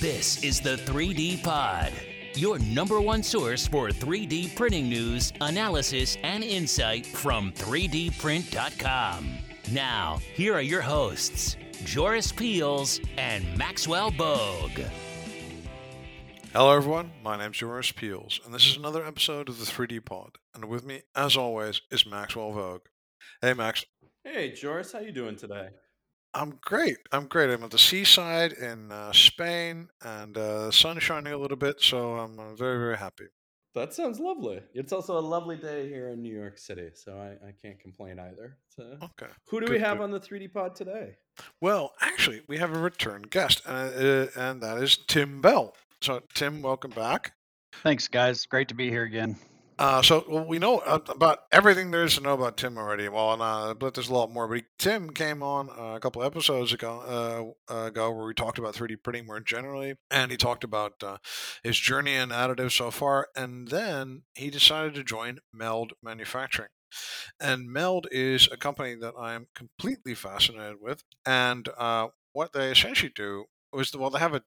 This is the 3D Pod, your number one source for 3D printing news, analysis, and insight from 3dprint.com. Now, here are your hosts, Joris Peels and Maxwell Bogue. Hello, everyone. My name's Joris Peels, and this is another episode of the 3D Pod. And with me, as always, is Maxwell Bogue. Hey, Max. Hey, Joris, how you doing today? I'm great. I'm great. I'm at the seaside in uh, Spain, and uh, the sun's shining a little bit, so I'm uh, very, very happy. That sounds lovely. It's also a lovely day here in New York City, so I, I can't complain either. So, Okay. who do good, we have good. on the 3D pod today? Well, actually, we have a return guest, uh, uh, and that is Tim Bell. So, Tim, welcome back. Thanks, guys. Great to be here again. Uh, so well, we know about everything there is to know about Tim already. Well, and, uh, but there's a lot more. But Tim came on uh, a couple episodes ago, uh, ago where we talked about 3D printing more generally, and he talked about uh, his journey in additive so far, and then he decided to join Meld Manufacturing. And Meld is a company that I'm completely fascinated with, and uh, what they essentially do is well, they have a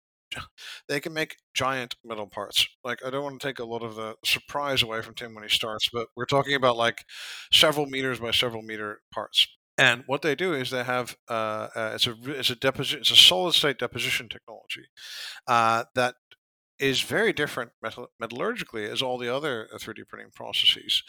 they can make giant metal parts. Like I don't want to take a lot of the surprise away from Tim when he starts, but we're talking about like several meters by several meter parts. And what they do is they have uh, uh, it's a it's a deposition it's a solid state deposition technology uh, that is very different metal, metallurgically as all the other 3D printing processes,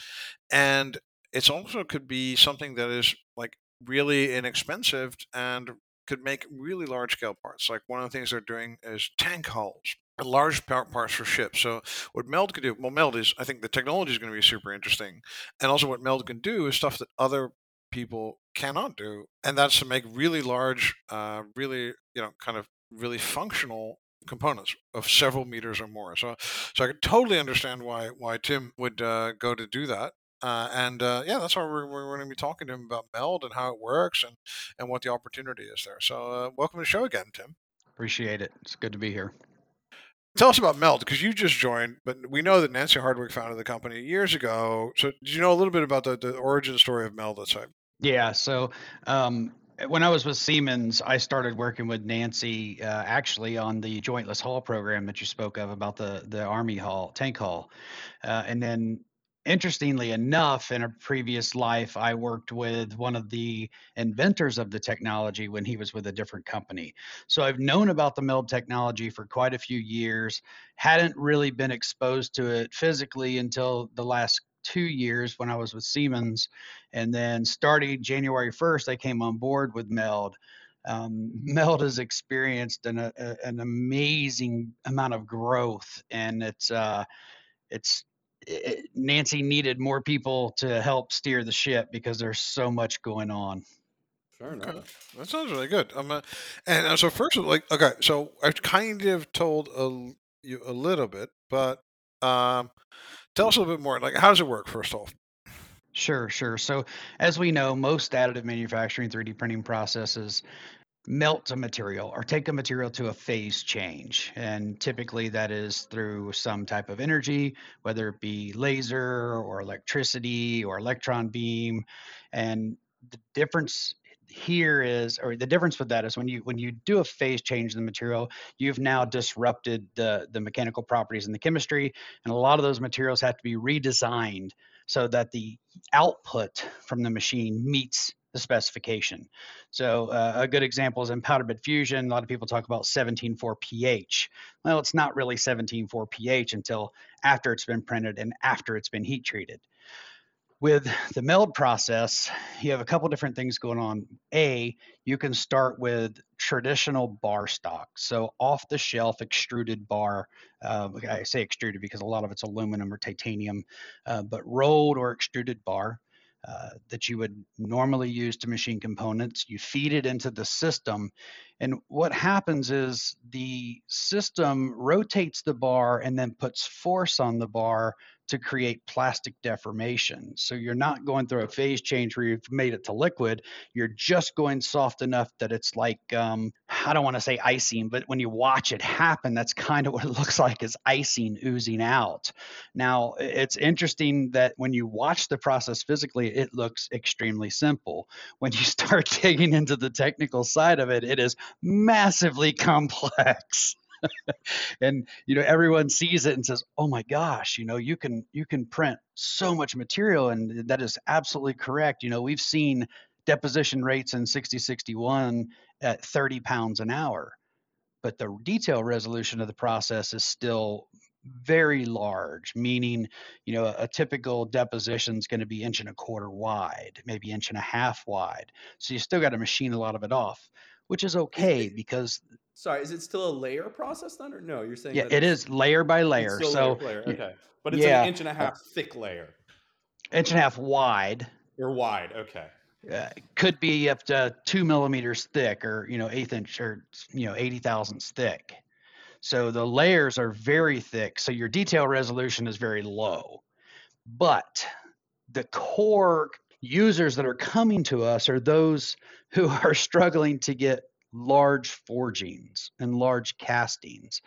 and it's also could be something that is like really inexpensive and could make really large scale parts. Like one of the things they're doing is tank hulls, large parts for ships. So what Meld could do, well, Meld is, I think the technology is going to be super interesting, and also what Meld can do is stuff that other people cannot do, and that's to make really large, uh, really you know, kind of really functional components of several meters or more. So, so I could totally understand why why Tim would uh, go to do that. Uh, and uh, yeah, that's why we're, we're going to be talking to him about Meld and how it works and, and what the opportunity is there. So, uh, welcome to the show again, Tim. Appreciate it. It's good to be here. Tell us about Meld because you just joined, but we know that Nancy Hardwick founded the company years ago. So, did you know a little bit about the, the origin story of Meld? Let's say. Yeah. So, um, when I was with Siemens, I started working with Nancy uh, actually on the jointless hull program that you spoke of about the the Army hull tank hull, uh, and then interestingly enough, in a previous life, I worked with one of the inventors of the technology when he was with a different company. So I've known about the meld technology for quite a few years, hadn't really been exposed to it physically until the last two years when I was with Siemens. And then starting January 1st, I came on board with Meld. Um, Meld has experienced an, a, an amazing amount of growth, and it's uh, it's it, Nancy needed more people to help steer the ship because there's so much going on. Fair Okay. enough. That sounds really good. Um, uh, and uh, so first, of like, okay, so I've kind of told a, l- you a little bit, but um, tell us a little bit more. Like, how does it work? First off, Sure, sure. So, as we know, most additive manufacturing 3D printing processes melt a material or take a material to a phase change. And typically that is through some type of energy, whether it be laser or electricity or electron beam. And the difference here is or the difference with that is when you when you do a phase change in the material you've now disrupted the the mechanical properties and the chemistry and a lot of those materials have to be redesigned so that the output from the machine meets the specification. So uh, a good example is in powder bed fusion. A lot of people talk about 17.4 pH. Well, it's not really 17.4 pH until after it's been printed and after it's been heat treated. With the meld process, you have a couple different things going on. A, you can start with traditional bar stock, so off the shelf extruded bar. Uh, I say extruded because a lot of it's aluminum or titanium, uh, but rolled or extruded bar uh, that you would normally use to machine components. You feed it into the system. And what happens is the system rotates the bar and then puts force on the bar to create plastic deformation. So you're not going through a phase change where you've made it to liquid. You're just going soft enough that it's like, um, I don't want to say icing, but when you watch it happen, that's kind of what it looks like is icing oozing out. Now, it's interesting that when you watch the process physically, it looks extremely simple. When you start digging into the technical side of it, it is massively complex. and you know everyone sees it and says oh my gosh you know you can you can print so much material and that is absolutely correct you know we've seen deposition rates in 6061 at 30 pounds an hour but the detail resolution of the process is still very large meaning you know a, a typical deposition is going to be inch and a quarter wide maybe inch and a half wide so you still got to machine a lot of it off which is okay because Sorry, is it still a layer process then, or no? You're saying yeah that it's- layer by layer so layer, y- okay, but it's yeah. an inch and a half thick layer inch and a half wide or wide. Okay, uh, could be up to two millimeters thick or you know eighth inch or you know 80 thousandths thick so the layers are very thick so your detail resolution is very low but the core users that are coming to us are those who are struggling to get large forgings and large castings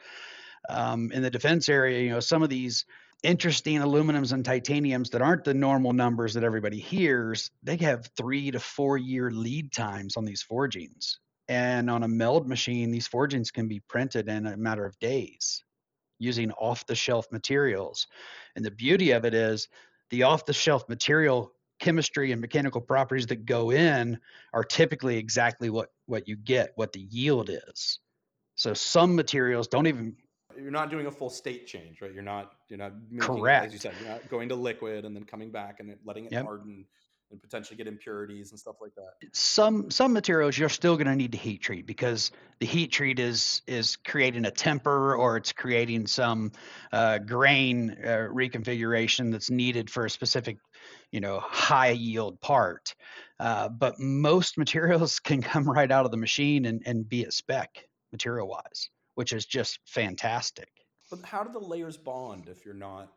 um, in the defense area you know some of these interesting aluminums and titaniums that aren't the normal numbers that everybody hears, they have three to four year lead times on these forgings. And on a meld machine, these forgings can be printed in a matter of days using off the shelf materials. And the beauty of it is the off the shelf material chemistry and mechanical properties that go in are typically exactly what, what you get, what the yield is. So some materials don't even you're not doing a full state change, right? You're not you're not making, as you said, you're not going to liquid and then coming back and letting it Yep. harden and potentially get impurities and stuff like that. some some materials you're still going to need to heat treat because the heat treat is is creating a temper or it's creating some uh, grain uh, reconfiguration that's needed for a specific you know high yield part uh, but most materials can come right out of the machine and, and be at spec material wise which is just fantastic But how do the layers bond if you're not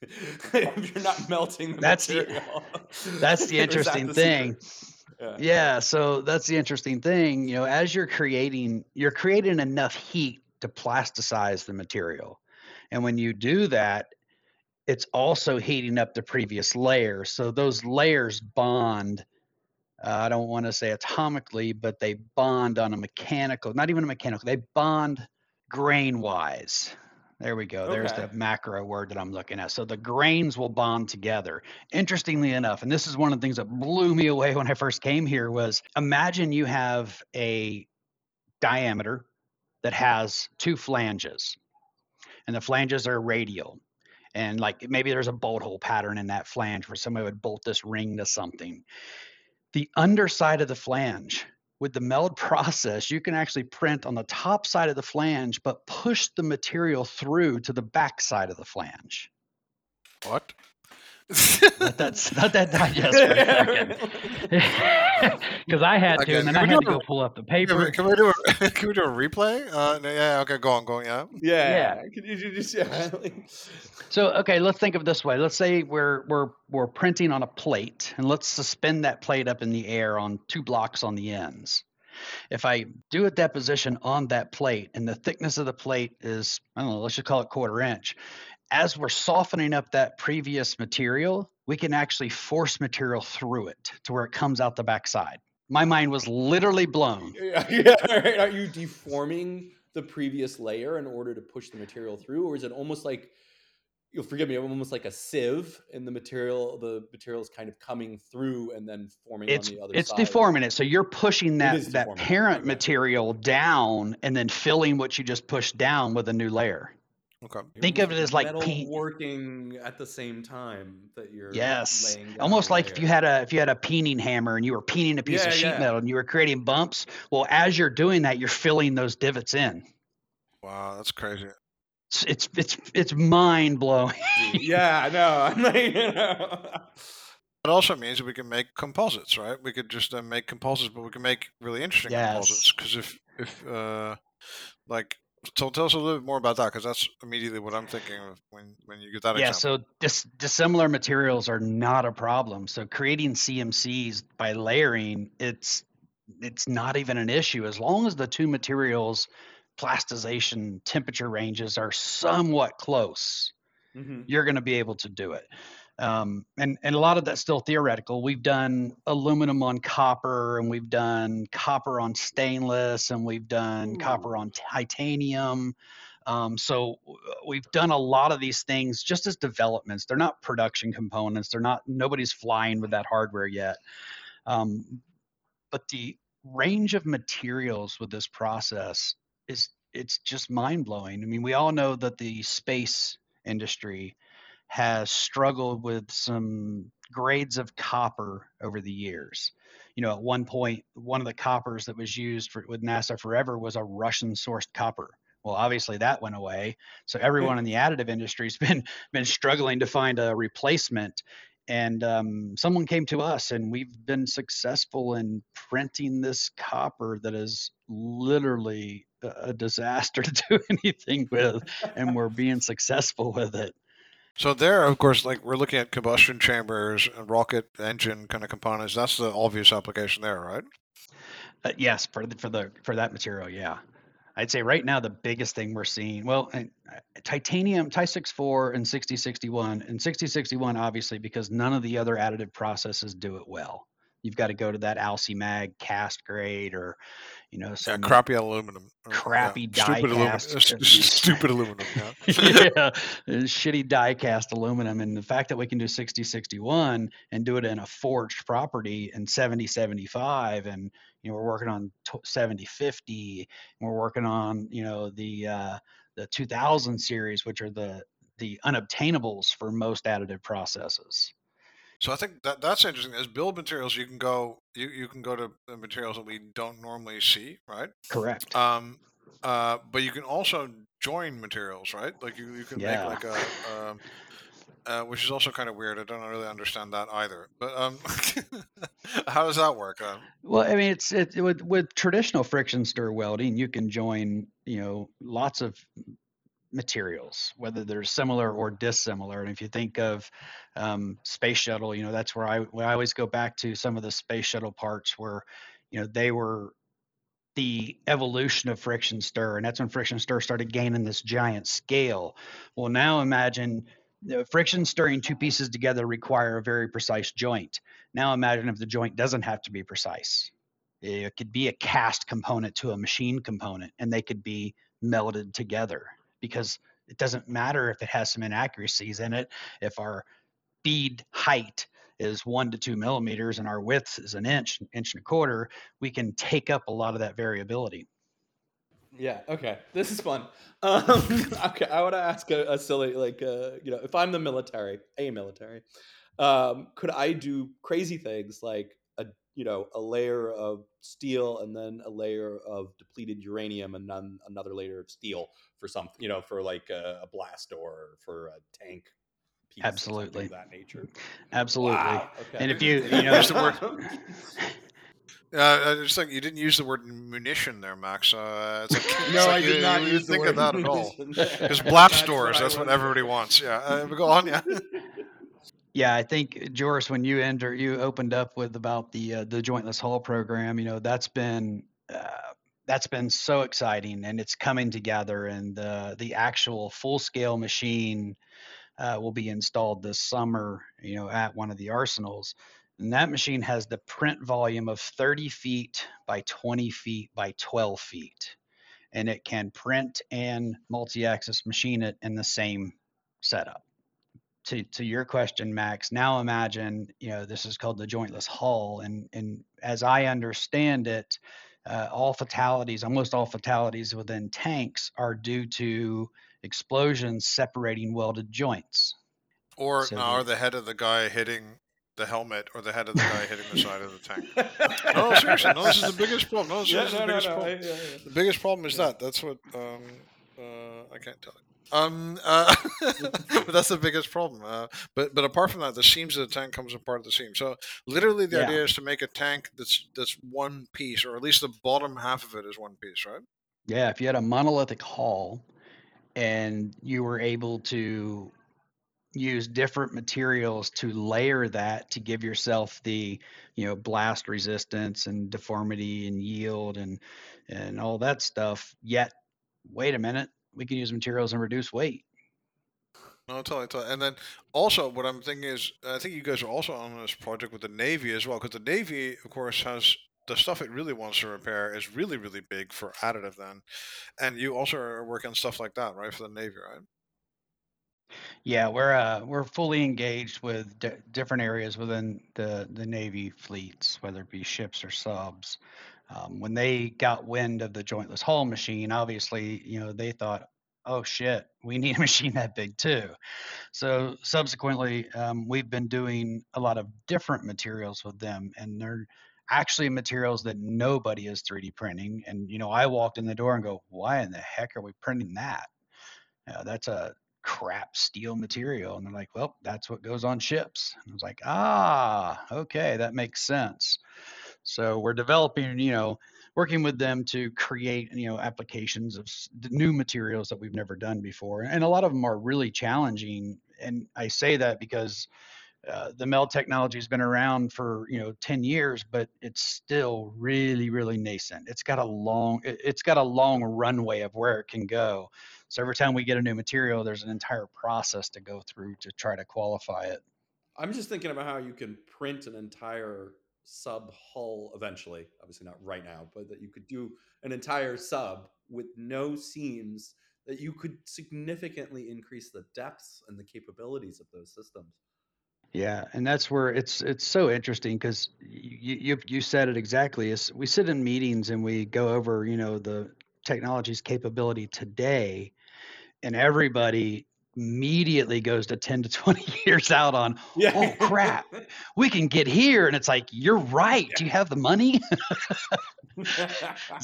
if you're not melting the That's the- material? that's the Or that interesting the thing. Yeah. Yeah, so that's the interesting thing. You know, as you're creating, you're creating enough heat to plasticize the material. And when you do that, it's also heating up the previous layer. So those layers bond. Uh, I don't want to say atomically, but they bond on a mechanical, not even a mechanical, they bond grain wise. There we go. There's the macro word that I'm looking at. So the grains will bond together. Interestingly enough, and this is one of the things that blew me away when I first came here was imagine you have a diameter that has two flanges and the flanges are radial and like maybe there's a bolt hole pattern in that flange where somebody would bolt this ring to something the underside of the flange with the meld process you can actually print on the top side of the flange but push the material through to the back side of the flange What? Let that let that digest for a second because i had to Okay, and then i had do to a- go pull up the Can we, paper can we do a can we do a replay? Uh, no, yeah. Okay. Go on. Go on. Yeah. Yeah. Could you you just yeah. So okay, let's think of it this way. Let's say we're we're we're printing on a plate, and let's suspend that plate up in the air on two blocks on the ends. If I do a deposition on that plate, and the thickness of the plate is I don't know, let's just call it quarter inch. As we're softening up that previous material, we can actually force material through it to where it comes out the backside. My mind was literally blown. yeah, yeah, right. Are you deforming the previous layer in order to push the material through, or is it almost like you'll forgive me, almost like a sieve, and the material the material is kind of coming through and then forming It's on the other it's side? It's deforming it. So you're pushing that that parent okay. material down and then filling what you just pushed down with a new layer. Okay. You're think of it as like metal paint. working at the same time that you're Yes. laying Almost a like if you had a if you had a peening hammer and you were peening a piece of sheet yeah. metal and you were creating bumps. Well, as you're doing that, you're filling those divots in. Wow, that's crazy. It's it's it's, it's mind blowing. yeah, I know. I'm like, you know. It also means that we can make composites, right? We could just uh, make composites, but we can make really interesting composites. Because if if uh, like, so tell us a little bit more about that, because that's immediately what I'm thinking of when when you get that yeah, example. so dis- dissimilar materials are not a problem. So creating CMCs by layering, it's it's not even an issue as long as the two materials plastization temperature ranges are somewhat close. Mhm. You're going to be able to do it. Um, and and a lot of that's still theoretical. We've done aluminum on copper, and we've done copper on stainless, and we've done copper on titanium. Um, so we've done a lot of these things just as developments. They're not production components. They're not. Nobody's flying with that hardware yet. Um, but the range of materials with this process is it's just mind blowing. I mean, we all know that the space industry has struggled with some grades of copper over the years. You know, at one point, one of the coppers that was used for, with NASA forever was a Russian sourced copper. Well, obviously that went away. So everyone in the additive industry's been been struggling to find a replacement. And um, someone came to us, and we've been successful in printing this copper that is literally a disaster to do anything with, and we're being successful with it. So there, of course, like we're looking at combustion chambers and rocket engine kind of components. That's the obvious application there, right? Uh, yes, for the, for the for that material, yeah. I'd say right now the biggest thing we're seeing, well, uh, titanium, Ti64 and 6061, and 6061 obviously because none of the other additive processes do it well. You've got to go to that AlSiMg cast grade or, you know, Yeah, some crappy aluminum. or, yeah, crappy die stupid aluminum. Stupid aluminum. Yeah. yeah, uh, shitty die cast aluminum. And the fact that we can do 6061 and do it in a forged property in 7075 and you know we're working on t- 7050 and we're working on you know the uh the 2000 series which are the the unobtainables for most additive processes So I think that that's interesting. As build materials, you can go you, you can go to the materials that we don't normally see, right? correct Um, uh, but you can also join materials, right? Like you, you can Yeah. make like a, um, uh, which is also kind of weird. I don't really understand that either. But um, how does that work? Uh, Well, I mean, it's it with with traditional friction stir welding, you can join, you know, lots of materials, whether they're similar or dissimilar. And if you think of um, space shuttle, you know, that's where I where I always go back to some of the space shuttle parts where, you know, they were the evolution of friction stir, and that's when friction stir started gaining this giant scale. Well, now imagine the friction stirring two pieces together require a very precise joint. Now imagine if the joint doesn't have to be precise. It could be a cast component to a machine component, and they could be melded together because it doesn't matter if it has some inaccuracies in it. If our bead height is one to two millimeters and our width is an inch, inch and a quarter, we can take up a lot of that variability. Yeah. Okay. This is fun. Um, okay. I want to ask a, a silly, like, uh, you know, if I'm the military, a military, um, could I do crazy things like you know, a layer of steel and then a layer of depleted uranium and then another layer of steel for something you know, for like a, a blast or for a tank piece, Absolutely. of that nature. Absolutely. Wow, okay. And if you, you know, Use the word- uh, I just think you didn't use the word munition there, Max. Uh, it's like, it's no, like I you, did not you use the think word of that at all. munition. Because blap That's stores, I that's what went everybody wants. Yeah, uh, go on. Yeah. Yeah, I think Joris, when you enter, you opened up with about the uh, the jointless hull program. You know, that's been uh, that's been so exciting, and it's coming together. And the the actual full scale machine uh, will be installed this summer. You know, at one of the arsenals, and that machine has the print volume of 30 feet by 20 feet by 12 feet, and it can print and multi-axis machine it in the same setup to to your question, Max. Now imagine, you know, this is called the jointless hull, and and as I understand it, uh, all fatalities, almost all fatalities within tanks, are due to explosions separating welded joints. Or So no, the- or the head of the guy hitting the helmet, or the head of the guy hitting the side of the tank. No, seriously, no. This is the biggest problem. No, this Yeah, is no, the biggest no, problem. I- yeah, yeah. The biggest problem is that. That's what um, uh, I can't tell you. Um, uh, but that's the biggest problem. Uh, but but apart from that, the seams of the tank comes apart at the seam. So literally, the Yeah. idea is to make a tank that's that's one piece, or at least the bottom half of it is one piece, right? Yeah, if you had a monolithic hull and you were able to use different materials to layer that to give yourself the you know blast resistance and deformity and yield and and all that stuff yet wait a minute we can use materials and reduce weight No, totally, totally. And then also, what I'm thinking is, I think you guys are also on this project with the Navy as well, because the Navy, of course, has the stuff it really wants to repair is really, really big for additive. Then, and you also are working on stuff like that, right, for the Navy, right? Yeah, we're uh, we're fully engaged with d- different areas within the the Navy fleets, whether it be ships or subs. Um, when they got wind of the jointless hull machine, obviously, you know, they thought, "Oh shit, we need a machine that big too." So subsequently, um, we've been doing a lot of different materials with them, and they're actually materials that nobody is 3D printing. And you know, I walked in the door and go, "Why in the heck are we printing that?" Uh, that's a crap steel material. And they're like, well, that's what goes on ships. And I was like, ah, okay, that makes sense. So we're developing, you know, working with them to create, you know, applications of new materials that we've never done before. And a lot of them are really challenging. And I say that because uh, the meld technology has been around for you know 10 years but it's still really really nascent it's got a long it's got a long runway of where it can go so every time we get a new material, there's an entire process to go through to try to qualify it. I'm just thinking about how you can print an entire sub hull eventually. Obviously not right now, but that you could do an entire sub with no seams that you could significantly increase the depths and the capabilities of those systems. Yeah, and that's where it's it's so interesting because you, you you said it exactly. Is we sit in meetings and we go over you know the technology's capability today, and everybody immediately goes to 10 to 20 years out on yeah. oh crap we can get here. And it's like you're right. Yeah. do you have the money?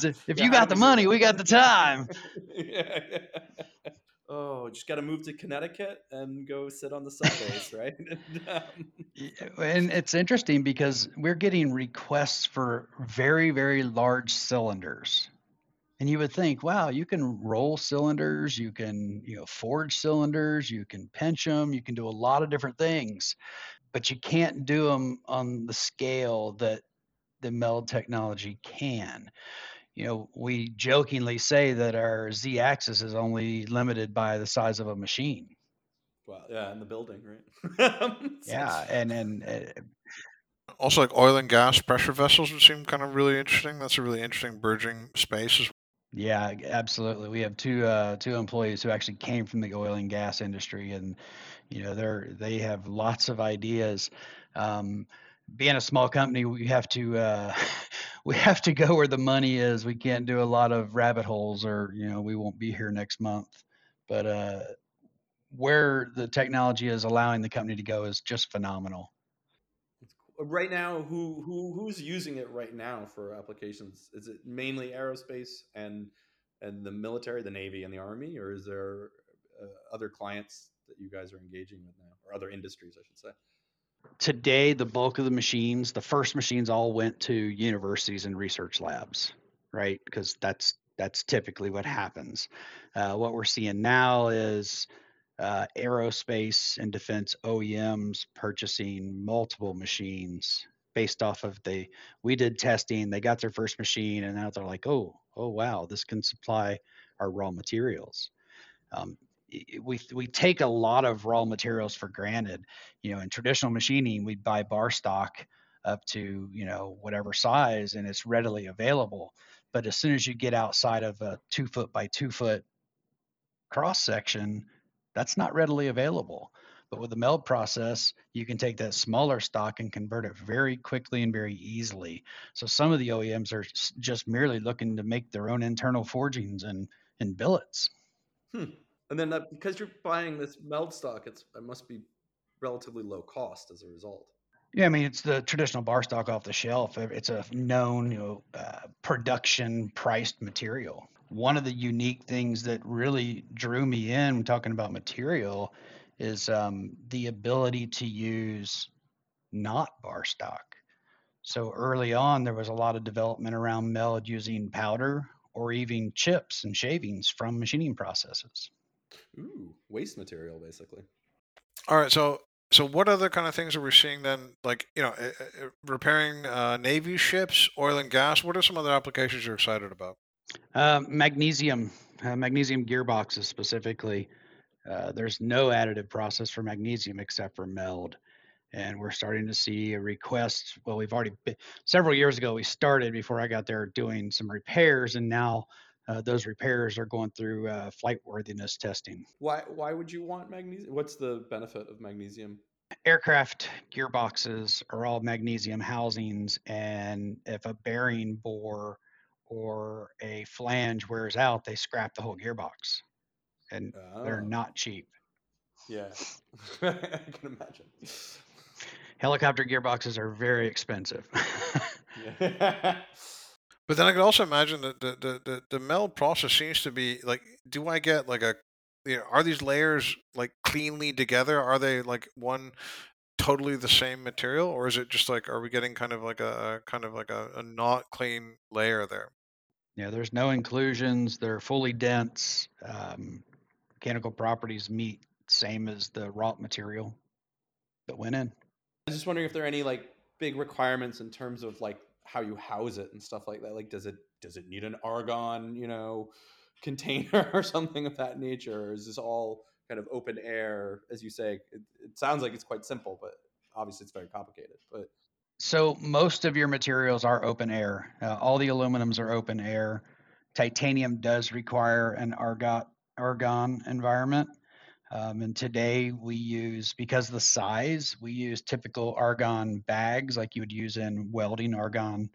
If yeah, you got the money we got the time. Oh just got to move to connecticut and go sit on the subways right? And it's interesting because we're getting requests for very very large cylinders and you would think, wow, you can roll cylinders, you can, you know, forge cylinders, you can pinch them, you can do a lot of different things, but you can't do them on the scale that the meld technology can. You know, we jokingly say that our Z axis is only limited by the size of a machine. Well, yeah, in the building, right? yeah, and and uh, also like oil and gas pressure vessels would seem kind of really interesting. That's a really interesting burgeoning space as yeah, absolutely. We have two uh, two employees who actually came from the oil and gas industry, and you know they're they have lots of ideas. Um, being a small company, we have to uh, we have to go where the money is. We can't do a lot of rabbit holes, or you know we won't be here next month. But uh, where the technology is allowing the company to go is just phenomenal right now who who who's using it right now for applications? Is it mainly aerospace and and the military the navy and the army or is there uh, other clients that you guys are engaging with now or other industries i should say? Today the bulk of the machines the first machines all went to universities and research labs right? Because that's that's typically what happens. Uh, what we're seeing now is uh, aerospace and defense OEMs purchasing multiple machines based off of the we did testing they got their first machine and now they're like oh oh wow this can supply our raw materials. Um, we we take a lot of raw materials for granted. You know in traditional machining we buy bar stock up to you know whatever size and it's readily available. But as soon as you get outside of a two foot by two foot cross section that's not readily available. But with the meld process, you can take that smaller stock and convert it very quickly and very easily. So some of the OEMs are just merely looking to make their own internal forgings and, and billets. Hmm. And then that, because you're buying this meld stock, it's, it must be relatively low cost as a result. Yeah, I mean it's the traditional bar stock off the shelf. It's a known, you know, uh, production priced material one of the unique things that really drew me in talking about material is um, the ability to use not bar stock. So early on, there was a lot of development around meld using powder or even chips and shavings from machining processes. Ooh, waste material, basically. All right. So, so what other kind of things are we seeing then? Like, you know, uh, repairing uh, Navy ships, oil and gas. What are some other applications you're excited about? Uh, magnesium, uh, magnesium gearboxes specifically. Uh, there's no additive process for magnesium except for meld. And we're starting to see a request. Well, we've already been, several years ago, we started before I got there doing some repairs, and now uh, those repairs are going through uh, flight worthiness testing. Why why would you want magnesium? What's the benefit of magnesium? Aircraft gearboxes are all magnesium housings, and if a bearing bore or a flange wears out, they scrap the whole gearbox, and they're Oh, not cheap. yeah, I can imagine. Helicopter gearboxes are very expensive. Yeah. But then I could also imagine that the, the, the, the meld process seems to be like, do I get like a, you know, are these layers like cleanly together? Are they like one totally the same material, or is it just like, are we getting kind of like a kind of like a, a not clean layer there? Yeah, there's no inclusions. They're fully dense. Um, mechanical properties meet same as the wrought material that went in. I was just wondering if there are any like big requirements in terms of like how you house it and stuff like that. Like, does it does it need an argon, you know, container or something of that nature? Or is this all kind of open air, as you say? It, it sounds like it's quite simple, but obviously it's very complicated. But So most of your materials are open air. Uh, all the aluminums are open air. Titanium does require an argot argon environment. Um, and today we use because the size, we use typical argon bags like you would use in welding argon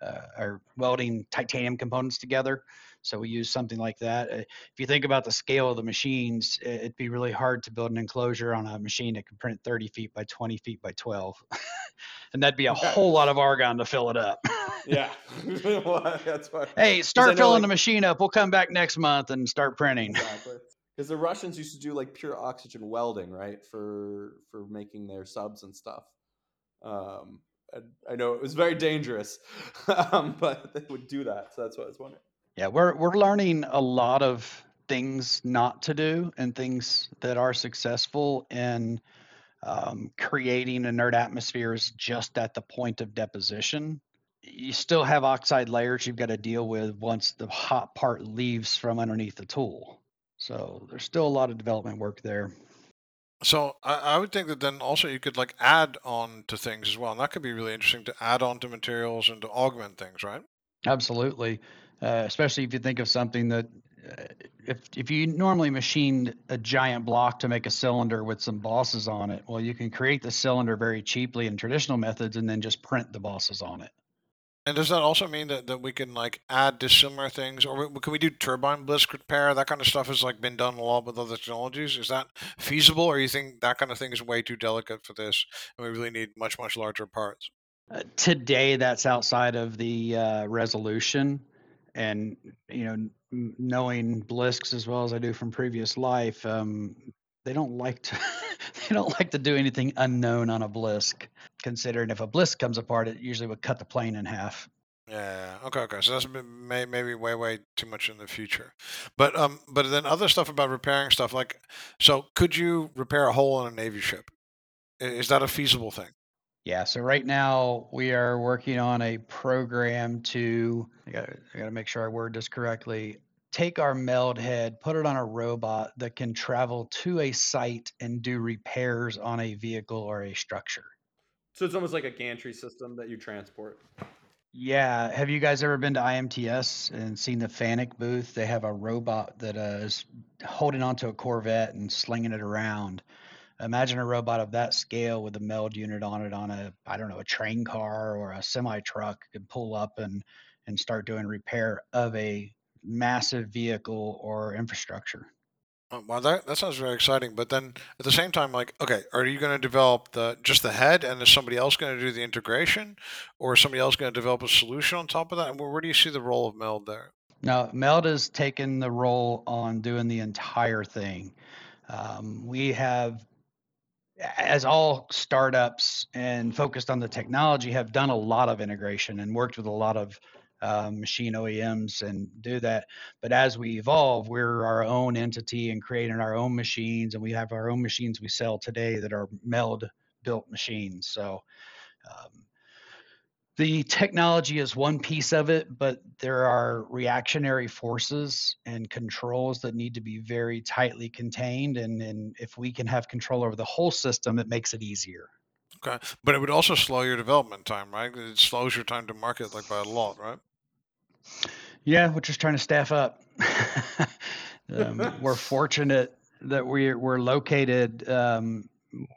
uh, or welding titanium components together. So we use something like that. Uh, If you think about the scale of the machines, it'd be really hard to build an enclosure on a machine that can print 30 feet by 20 feet by 12. and that'd be a whole lot of argon to fill it up. yeah, Well, that's why. hey, start filling like- the machine up. We'll come back next month and start printing. exactly because the russians used to do like pure oxygen welding right for for making their subs and stuff um and i know it was very dangerous um but they would do that so that's what i was wondering Yeah, we're we're learning a lot of things not to do and things that are successful in um, creating inert atmospheres just at the point of deposition. You still have oxide layers you've got to deal with once the hot part leaves from underneath the tool. So there's still a lot of development work there. So I, I would think that then also you could like add on to things as well, and that could be really interesting to add on to materials and to augment things, right? Absolutely, uh, especially if you think of something that uh, if if you normally machined a giant block to make a cylinder with some bosses on it, well, you can create the cylinder very cheaply in traditional methods and then just print the bosses on it. And does that also mean that, that we can like add dissimilar things, or we- can we do turbine blisk repair? That kind of stuff has like been done a lot with other technologies. Is that feasible, or you think that kind of thing is way too delicate for this, and we really need much much larger parts? Uh, today, that's outside of the uh, resolution, and you know, knowing Blisks as well as I do from previous life, um, they don't like to they don't like to do anything unknown on a Blisk. Considering if a Blisk comes apart, it usually would cut the plane in half. Yeah. Okay. Okay. So that's may, maybe way way too much in the future, but um, but then other stuff about repairing stuff like, so could you repair a hole in a navy ship? Is that a feasible thing? Yeah, so right now we are working on a program to, I gotta, I gotta make sure I word this correctly. Take our meld head, put it on a robot that can travel to a site and do repairs on a vehicle or a structure. so it's almost like a gantry system that you transport Yeah, have you guys ever been to IMTS and seen the Fanuc booth? They have a robot that uh, is holding onto a Corvette and slinging it around. Imagine a robot of that scale with a meld unit on it on a, I don't know, a train car or a semi truck could pull up and and start doing repair of a massive vehicle or infrastructure. Oh, Well, that that sounds very exciting. But then at the same time, like, okay, are you going to develop the just the head, and is somebody else going to do the integration, or is somebody else going to develop a solution on top of that? And where, where do you see the role of Meld there? Now, Meld has taken the role on doing the entire thing. Um, we have, as all startups and focused on the technology, have done a lot of integration and worked with a lot of um, machine OEMs and do that. But as we evolve, we're our own entity and creating our own machines, and we have our own machines we sell today that are Meld built machines. So um, the technology is one piece of it, but there are reactionary forces and controls that need to be very tightly contained. And, and if we can have control over the whole system, it makes it easier. Okay, but it would also slow your development time, right? It slows your time to market like by a lot, right? Yeah, we're just trying to staff up. um, we're fortunate that we're we're located um,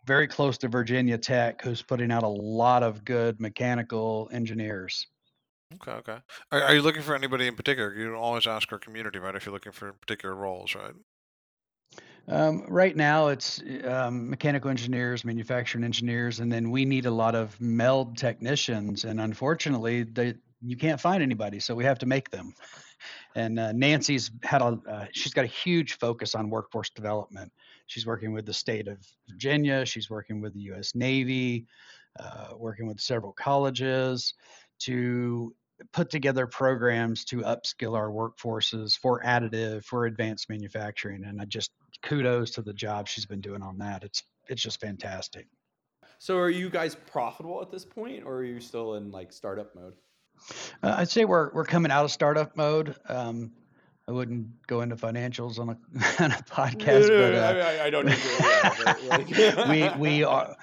very close to Virginia Tech, who's putting out a lot of good mechanical engineers. Okay, okay. Are, are you looking for anybody in particular? You always ask our community, right? If you're looking for particular roles, right? Um, right now, it's um, mechanical engineers, manufacturing engineers, and then we need a lot of meld technicians. And unfortunately, they, you can't find anybody, so we have to make them. And uh, Nancy's had a uh, she's got a huge focus on workforce development. She's working with the state of Virginia. She's working with the U.S. Navy, uh, working with several colleges to put together programs to upskill our workforces for additive, for advanced manufacturing. And I just kudos to the job she's been doing on that. It's it's just fantastic. So, are you guys profitable at this point, or are you still in like startup mode? Uh, I'd say we're we're coming out of startup mode. Um, I wouldn't go into financials on a, on a podcast, No, no, but no, uh, I, I don't need to. Like- we we are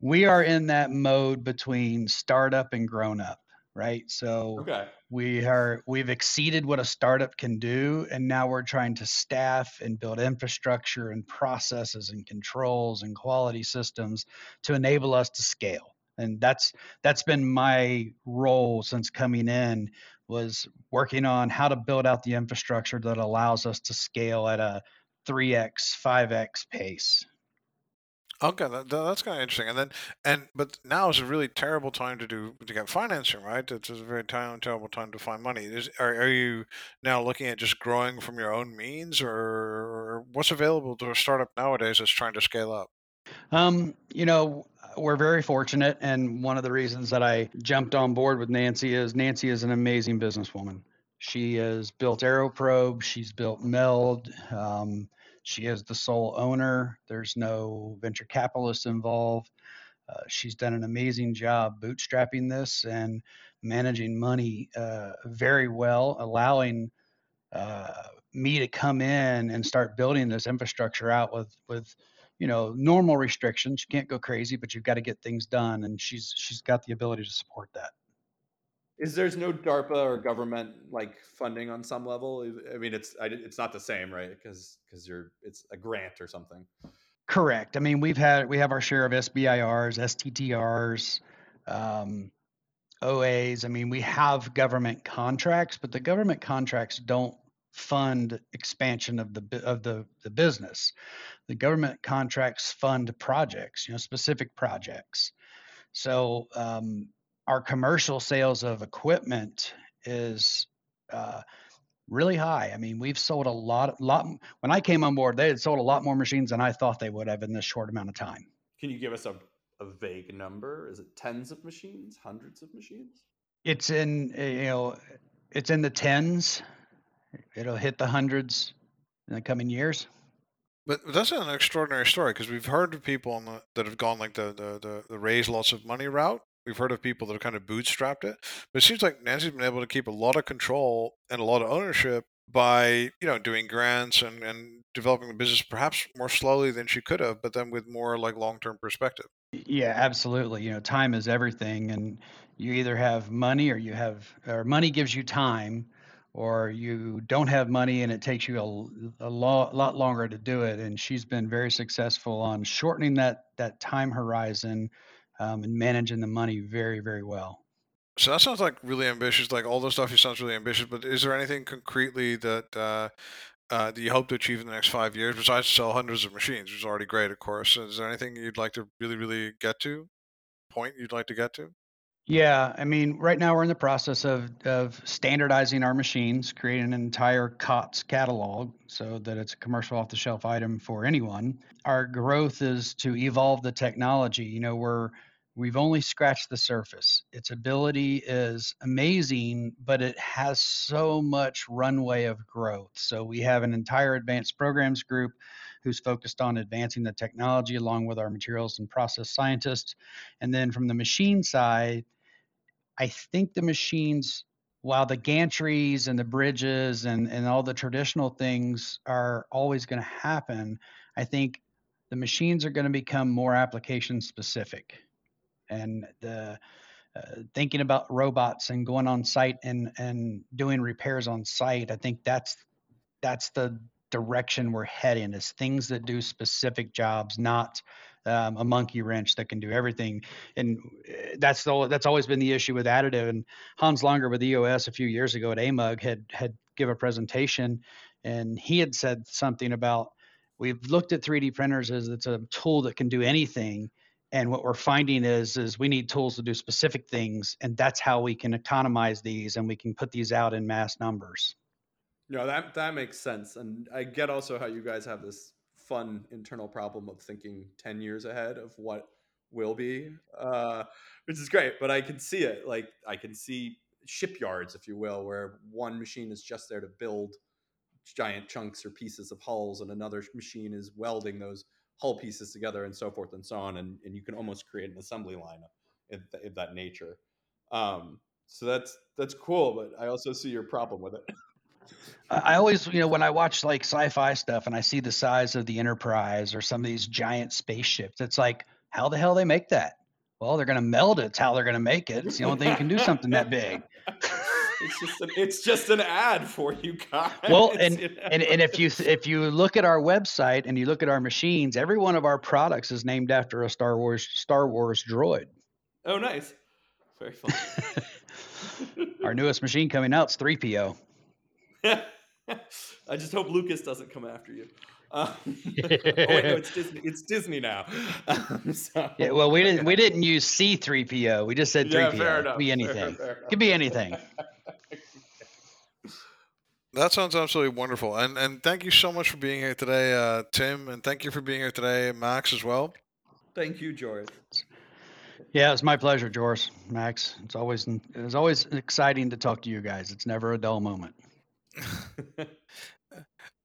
we are in that mode between startup and grown up, right? So okay. we are we've exceeded what a startup can do, and now we're trying to staff and build infrastructure and processes and controls and quality systems to enable us to scale. And that's that's been my role since coming in was working on how to build out the infrastructure that allows us to scale at a 3x, 5x pace. Okay, that, that- that's kind of interesting. And then, and but now is a really terrible time to do to get financing, right? It's a very time, terrible time to find money. Is, are are you now looking at just growing from your own means, or, or what's available to a startup nowadays that's trying to scale up? Um, you know, we're very fortunate, and one of the reasons that I jumped on board with Nancy is Nancy is an amazing businesswoman. She has built AeroProbe, she's built Meld, um, she is the sole owner. There's no venture capitalists involved. Uh, she's done an amazing job bootstrapping this and managing money uh, very well, allowing uh, me to come in and start building this infrastructure out with with you know normal restrictions you can't go crazy but you've got to get things done and she's she's got the ability to support that Is there's no DARPA or government like funding on some level? I mean, it's I, it's not the same, right? Because because you're it's a grant or something. correct i mean we've had we have our share of SBIRs STTRs um, oas i mean we have government contracts but the government contracts don't fund expansion of the of the, the business the government contracts fund projects you know specific projects so um, our commercial sales of equipment is uh, really high. I mean, we've sold a lot, lot. When I came on board, they had sold a lot more machines than I thought they would have in this short amount of time. Can you give us a, a vague number? Is it tens of machines, hundreds of machines? It's in, uh, you know, it's in the tens. It'll hit the hundreds in the coming years. But that's an extraordinary story because we've heard of people on the, that have gone like the, the, the, the raise lots of money route. We've heard of people that have kind of bootstrapped it. But it seems like Nancy's been able to keep a lot of control and a lot of ownership by, you know, doing grants and, and developing the business perhaps more slowly than she could have, but then with more like long term perspective. Yeah, absolutely. You know, time is everything, and you either have money or you have, or money gives you time, or you don't have money and it takes you a, a lot, lot longer to do it. And she's been very successful on shortening that that time horizon um, and managing the money very, very well. So that sounds like really ambitious. Like all those stuff, you sounds really ambitious. But is there anything concretely that uh, uh, that you hope to achieve in the next five years besides sell hundreds of machines, which is already great, of course? Is there anything you'd like to really, really get to? Point you'd like to get to? Yeah, I mean, right now we're in the process of of standardizing our machines, creating an entire COTS catalog so that it's a commercial off the shelf item for anyone. Our growth is to evolve the technology. You know, we're we've only scratched the surface. Its ability is amazing, but it has so much runway of growth. So we have an entire advanced programs group who's focused on advancing the technology along with our materials and process scientists. And then from the machine side, I think the machines, while the gantries and the bridges and, and all the traditional things are always going to happen, I think the machines are going to become more application specific. And the uh, thinking about robots and going on site and and doing repairs on site, I think that's that's the direction we're heading is things that do specific jobs, not um, a monkey wrench that can do everything. And uh, that's the, that's always been the issue with additive. And Hans Langer with EOS a few years ago at AMUG had had give a presentation, and he had said something about we've looked at 3D printers as it's a tool that can do anything. And what we're finding is is we need tools to do specific things, and that's how we can economize these and we can put these out in mass numbers. No, that that makes sense, and I get also how you guys have this fun internal problem of thinking ten years ahead of what will be, uh, which is great. But I can see it, like I can see shipyards, if you will, where one machine is just there to build giant chunks or pieces of hulls, and another machine is welding those hull pieces together, and so forth and so on, and and you can almost create an assembly line of, of that nature. Um, so that's that's cool, but I also see your problem with it. I always, you know, when I watch like sci-fi stuff and I see the size of the Enterprise or some of these giant spaceships, it's like, how the hell they make that? Well, they're going to meld it. It's how they're going to make it. It's the only thing you can do something that big. it's just an, it's just an ad for you guys. Well, and, and and if you if you look at our website and you look at our machines, every one of our products is named after a Star Wars Star Wars droid. Oh, nice. Very fun. our newest machine coming out is 3PO. I just hope Lucas doesn't come after you. Um, oh wait, no, it's Disney. It's Disney now. Um, so. Yeah, well, we didn't we didn't use C three PO. We just said three yeah, PO. Could be anything. Fair, fair Could be anything. That sounds absolutely wonderful, and and thank you so much for being here today, uh, Tim, and thank you for being here today, Max, as well. Thank you, George. Yeah, it's my pleasure, George, Max. It's always it's always exciting to talk to you guys. It's never a dull moment.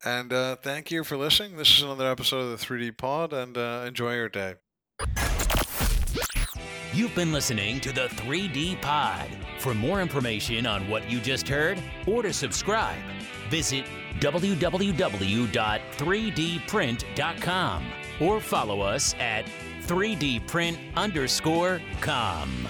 and uh, thank you for listening. This is another episode of the 3D Pod, and uh, enjoy your day. You've been listening to the 3D Pod. For more information on what you just heard or to subscribe, visit www.3dprint.com or follow us at 3dprint underscore com.